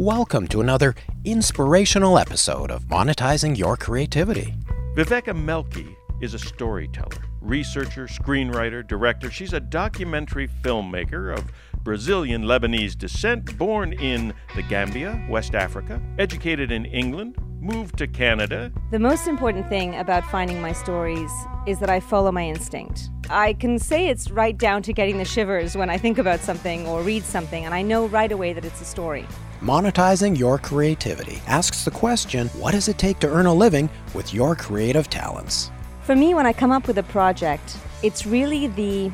Welcome to another inspirational episode of Monetizing Your Creativity. Viveka Melki is a storyteller, researcher, screenwriter, director. She's a documentary filmmaker of Brazilian Lebanese descent, born in the Gambia, West Africa, educated in England, moved to Canada. The most important thing about finding my stories is that I follow my instinct. I can say it's right down to getting the shivers when I think about something or read something, and I know right away that it's a story. Monetizing Your Creativity asks the question what does it take to earn a living with your creative talents? For me, when I come up with a project, it's really the,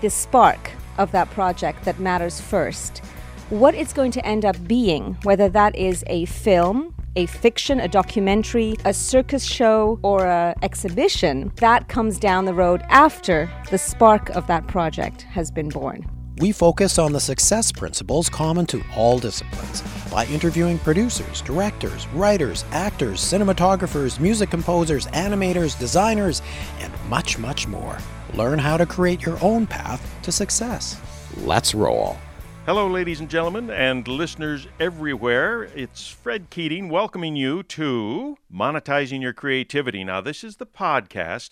the spark of that project that matters first. What it's going to end up being, whether that is a film, a fiction, a documentary, a circus show, or an exhibition, that comes down the road after the spark of that project has been born. We focus on the success principles common to all disciplines by interviewing producers, directors, writers, actors, cinematographers, music composers, animators, designers, and much, much more. Learn how to create your own path to success. Let's roll. Hello, ladies and gentlemen, and listeners everywhere. It's Fred Keating welcoming you to Monetizing Your Creativity. Now, this is the podcast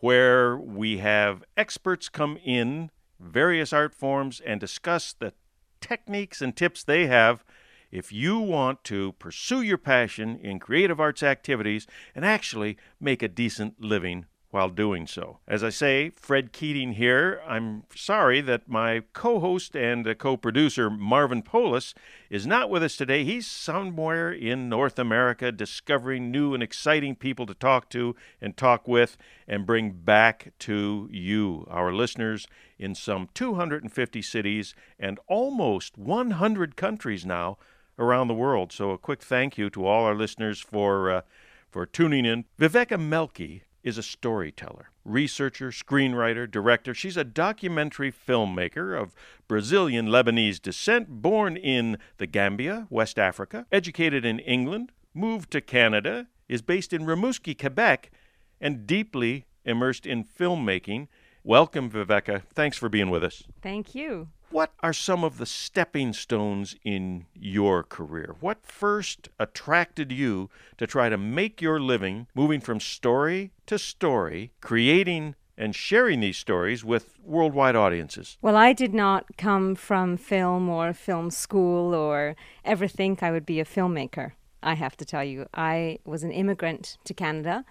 where we have experts come in various art forms and discuss the techniques and tips they have if you want to pursue your passion in creative arts activities and actually make a decent living while doing so. As I say, Fred Keating here. I'm sorry that my co host and co producer Marvin Polis is not with us today. He's somewhere in North America discovering new and exciting people to talk to and talk with and bring back to you, our listeners, in some 250 cities and almost 100 countries now around the world. So a quick thank you to all our listeners for. Uh, for tuning in. Viveka Melki is a storyteller, researcher, screenwriter, director. She's a documentary filmmaker of Brazilian Lebanese descent, born in the Gambia, West Africa, educated in England, moved to Canada, is based in Rimouski, Quebec, and deeply immersed in filmmaking. Welcome, Viveka. Thanks for being with us. Thank you. What are some of the stepping stones in your career? What first attracted you to try to make your living moving from story to story, creating and sharing these stories with worldwide audiences? Well, I did not come from film or film school or ever think I would be a filmmaker. I have to tell you, I was an immigrant to Canada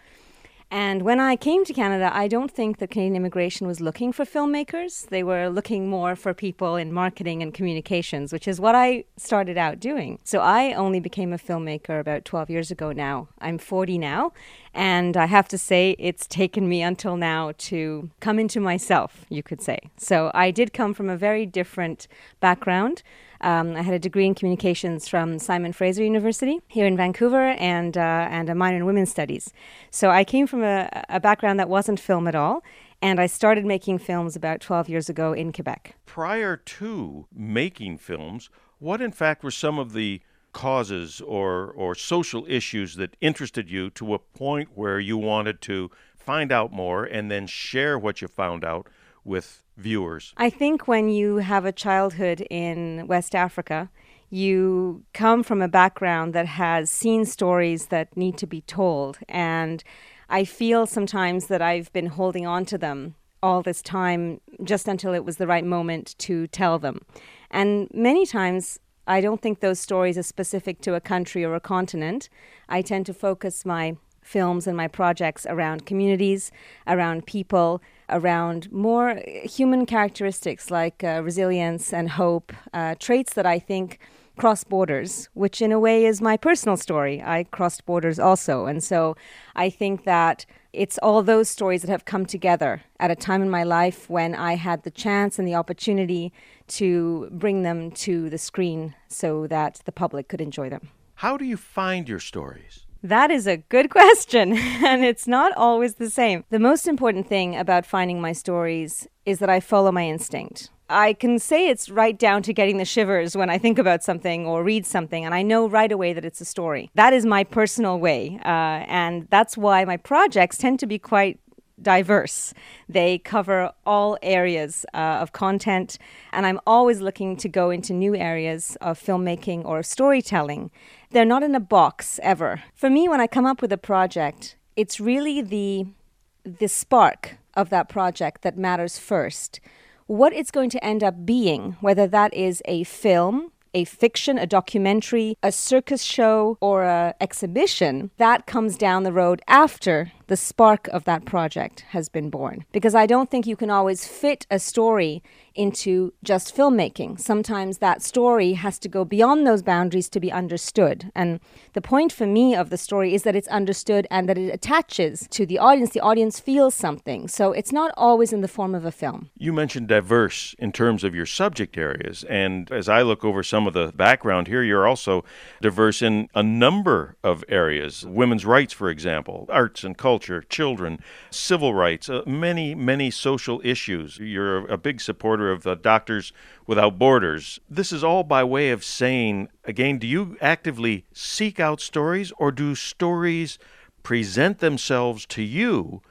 and when I came to Canada, I don't think that Canadian immigration was looking for filmmakers. They were looking more for people in marketing and communications, which is what I started out doing. So I only became a filmmaker about 12 years ago now. I'm 40 now, and I have to say, it's taken me until now to come into myself, you could say. So I did come from a very different background. Um, I had a degree in communications from Simon Fraser University here in Vancouver and, uh, and a minor in women's studies. So I came from a, a background that wasn't film at all. And I started making films about 12 years ago in Quebec. Prior to making films, what in fact were some of the causes or, or social issues that interested you to a point where you wanted to find out more and then share what you found out with viewers? I think when you have a childhood in West Africa, you come from a background that has seen stories that need to be told. And I feel sometimes that I've been holding on to them all this time just until it was the right moment to tell them. And many times, I don't think those stories are specific to a country or a continent. I tend to focus my films and my projects around communities, around people, around more human characteristics like uh, resilience and hope, uh, traits that I think cross borders, which in a way is my personal story. I crossed borders also. And so I think that it's all those stories that have come together at a time in my life when I had the chance and the opportunity to bring them to the screen so that the public could enjoy them. How do you find your stories? That is a good question, and it's not always the same. The most important thing about finding my stories is that I follow my instinct. I can say it's right down to getting the shivers when I think about something or read something, and I know right away that it's a story. That is my personal way, uh, and that's why my projects tend to be quite diverse. They cover all areas uh, of content, and I'm always looking to go into new areas of filmmaking or storytelling. They're not in a box ever. For me, when I come up with a project, it's really the the spark of that project that matters first. What it's going to end up being, whether that is a film, a fiction, a documentary, a circus show, or an exhibition, that comes down the road after the spark of that project has been born. Because I don't think you can always fit a story into just filmmaking. Sometimes that story has to go beyond those boundaries to be understood. And the point for me of the story is that it's understood and that it attaches to the audience. The audience feels something. So it's not always in the form of a film. You mentioned diverse in terms of your subject areas. And as I look over some of the background here, you're also diverse in a number of areas. Women's rights, for example, arts and culture, children, civil rights, uh, many, many social issues. You're a big supporter of uh, Doctors Without Borders. This is all by way of saying, again, do you actively seek out stories or do stories present themselves to you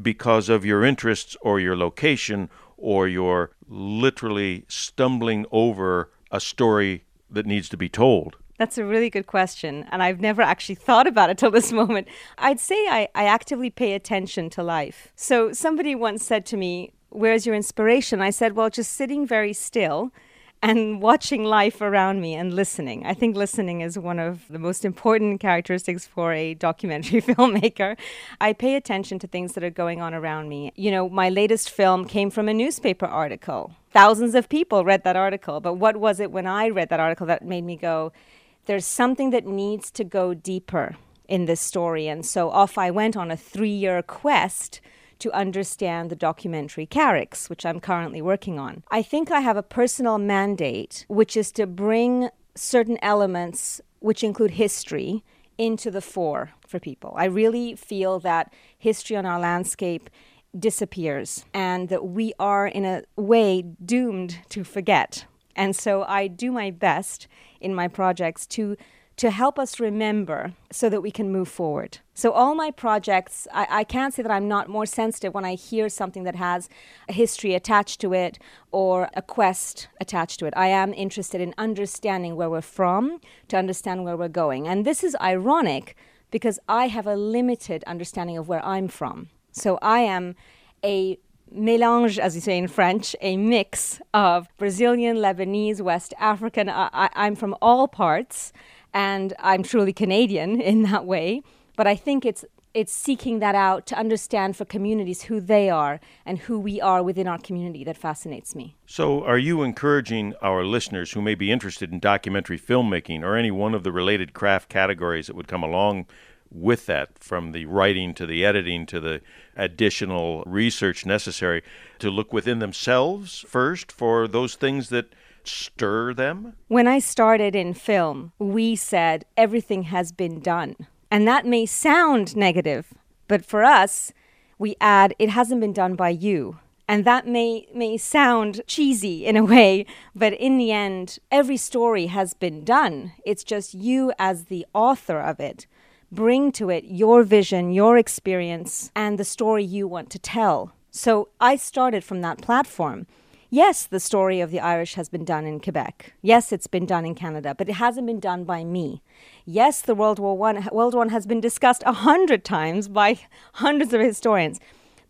because of your interests or your location or you're literally stumbling over a story that needs to be told? That's a really good question. And I've never actually thought about it till this moment. I'd say I, I actively pay attention to life. So somebody once said to me, where's your inspiration? I said, well, just sitting very still and watching life around me and listening. I think listening is one of the most important characteristics for a documentary filmmaker. I pay attention to things that are going on around me. You know, my latest film came from a newspaper article. Thousands of people read that article, but what was it when I read that article that made me go, there's something that needs to go deeper in this story? And so off I went on a three year quest to understand the documentary Carricks, which I'm currently working on. I think I have a personal mandate, which is to bring certain elements, which include history, into the fore for people. I really feel that history on our landscape disappears and that we are, in a way, doomed to forget. And so I do my best in my projects to to help us remember so that we can move forward. So, all my projects, I, I, can't say that I'm not more sensitive when I hear something that has a history attached to it or a quest attached to it. I am interested in understanding where we're from to understand where we're going. And this is ironic because I have a limited understanding of where I'm from. So, I am a mélange, as you say in French, a mix of Brazilian, Lebanese, West African. I, I'm from all parts and I'm truly Canadian in that way. But I think it's it's seeking that out to understand for communities who they are and who we are within our community that fascinates me. So, are you encouraging our listeners who may be interested in documentary filmmaking or any one of the related craft categories that would come along with that, from the writing to the editing to the additional research necessary, to look within themselves first for those things that stir them? When I started in film, we said everything has been done. And that may sound negative, but for us, we add it hasn't been done by you. And that may, may sound cheesy in a way, but in the end, every story has been done. It's just you, as the author of it, bring to it your vision, your experience, and the story you want to tell. So I started from that platform. Yes, the story of the Irish has been done in Quebec. Yes, it's been done in Canada, but it hasn't been done by me. Yes, the World War One World War One has been discussed a hundred times by hundreds of historians,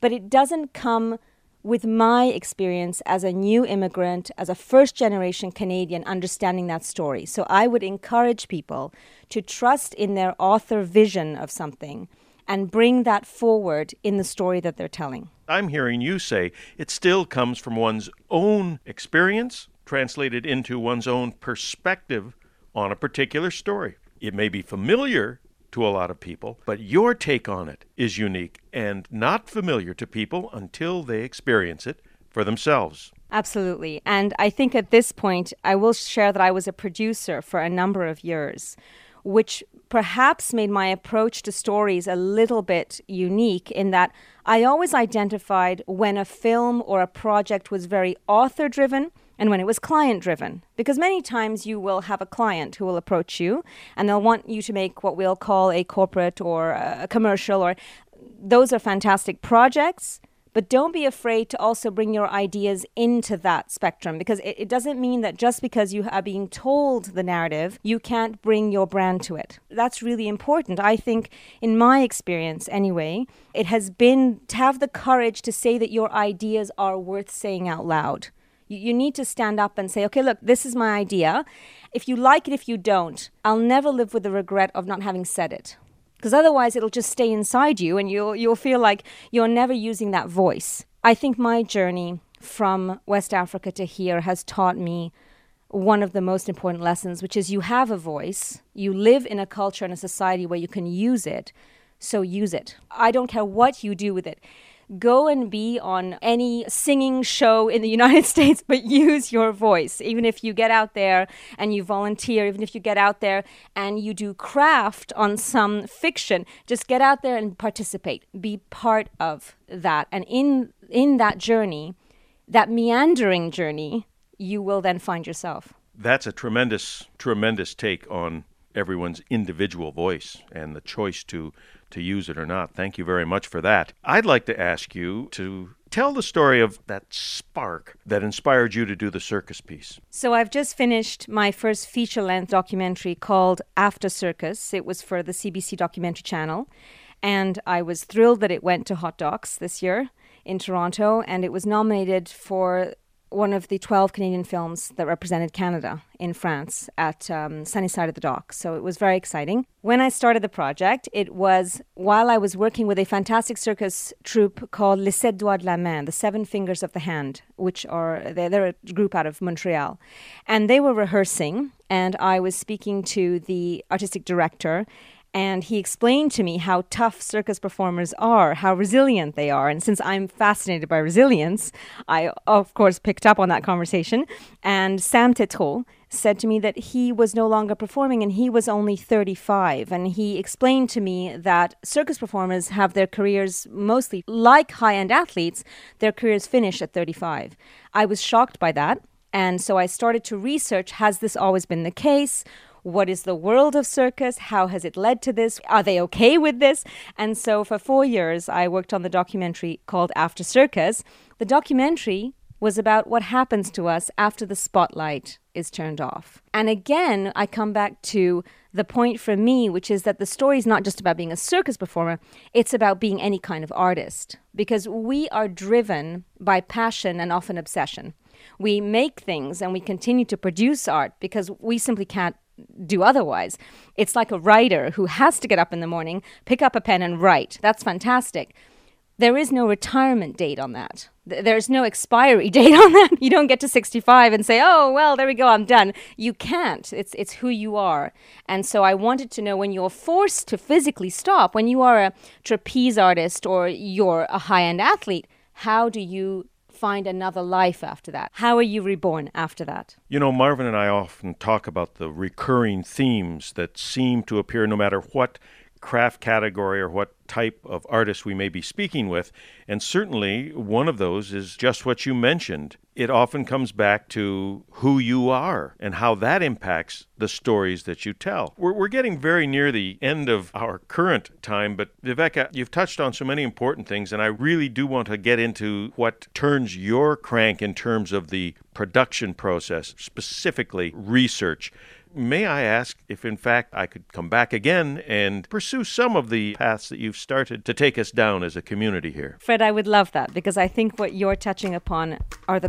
but it doesn't come with my experience as a new immigrant, as a first generation Canadian, understanding that story. So I would encourage people to trust in their author vision of something and bring that forward in the story that they're telling. I'm hearing you say it still comes from one's own experience translated into one's own perspective on a particular story. It may be familiar to a lot of people, but your take on it is unique and not familiar to people until they experience it for themselves. Absolutely. And I think at this point, I will share that I was a producer for a number of years which perhaps made my approach to stories a little bit unique in that I always identified when a film or a project was very author driven and when it was client driven. Because many times you will have a client who will approach you and they'll want you to make what we'll call a corporate or a commercial or those are fantastic projects. But don't be afraid to also bring your ideas into that spectrum because it, it, doesn't mean that just because you are being told the narrative, you can't bring your brand to it. That's really important. I think, in my experience anyway, it has been to have the courage to say that your ideas are worth saying out loud. You, you need to stand up and say, okay, look, this is my idea. If you like it, if you don't, I'll never live with the regret of not having said it because otherwise it'll just stay inside you and you'll you'll feel like you're never using that voice. I think my journey from West Africa to here has taught me one of the most important lessons, which is you have a voice, you live in a culture and a society where you can use it, so use it. I don't care what you do with it go and be on any singing show in the United States, but use your voice. Even if you get out there and you volunteer, even if you get out there and you do craft on some fiction, just get out there and participate. Be part of that. And in in that journey, that meandering journey, you will then find yourself. That's a tremendous, tremendous take on everyone's individual voice and the choice to to use it or not. Thank you very much for that. I'd like to ask you to tell the story of that spark that inspired you to do the circus piece. So, I've just finished my first feature length documentary called After Circus. It was for the CBC Documentary Channel. And I was thrilled that it went to Hot Docs this year in Toronto, and it was nominated for one of the 12 Canadian films that represented Canada in France at um, Sunny Side of the Doc. So it was very exciting. When I started the project, it was while I was working with a fantastic circus troupe called Les Sept Doigts de la Main, the Seven Fingers of the Hand, which are they're, they're a group out of Montreal, and they were rehearsing, and I was speaking to the artistic director and he explained to me how tough circus performers are, how resilient they are. And since I'm fascinated by resilience, I, of course, picked up on that conversation. And Sam Tétreault said to me that he was no longer performing and he was only 35. And he explained to me that circus performers have their careers mostly like high end athletes, their careers finish at 35. I was shocked by that. And so I started to research has this always been the case? What is the world of circus? How has it led to this? Are they okay with this? And so for four years, I worked on the documentary called After Circus. The documentary was about what happens to us after the spotlight is turned off. And again, I come back to the point for me, which is that the story is not just about being a circus performer, it's about being any kind of artist. Because we are driven by passion and often obsession. We make things and we continue to produce art because we simply can't do otherwise. It's like a writer who has to get up in the morning, pick up a pen, and write. That's fantastic. There is no retirement date on that. There's no expiry date on that. You don't get to 65 and say, "Oh, well, there we go, I'm done." You can't. It's it's who you are. And so I wanted to know when you're forced to physically stop, when you are a trapeze artist or you're a high-end athlete, how do you find another life after that? How are you reborn after that? You know, Marvin and I often talk about the recurring themes that seem to appear no matter what craft category or what type of artist we may be speaking with. And certainly one of those is just what you mentioned. It often comes back to who you are and how that impacts the stories that you tell. We're, we're getting very near the end of our current time, but Viveka, you've touched on so many important things, and I really do want to get into what turns your crank in terms of the production process, specifically research may I ask if, in fact, I could come back again and pursue some of the paths that you've started to take us down as a community here? Fred, I would love that because I think what you're touching upon are the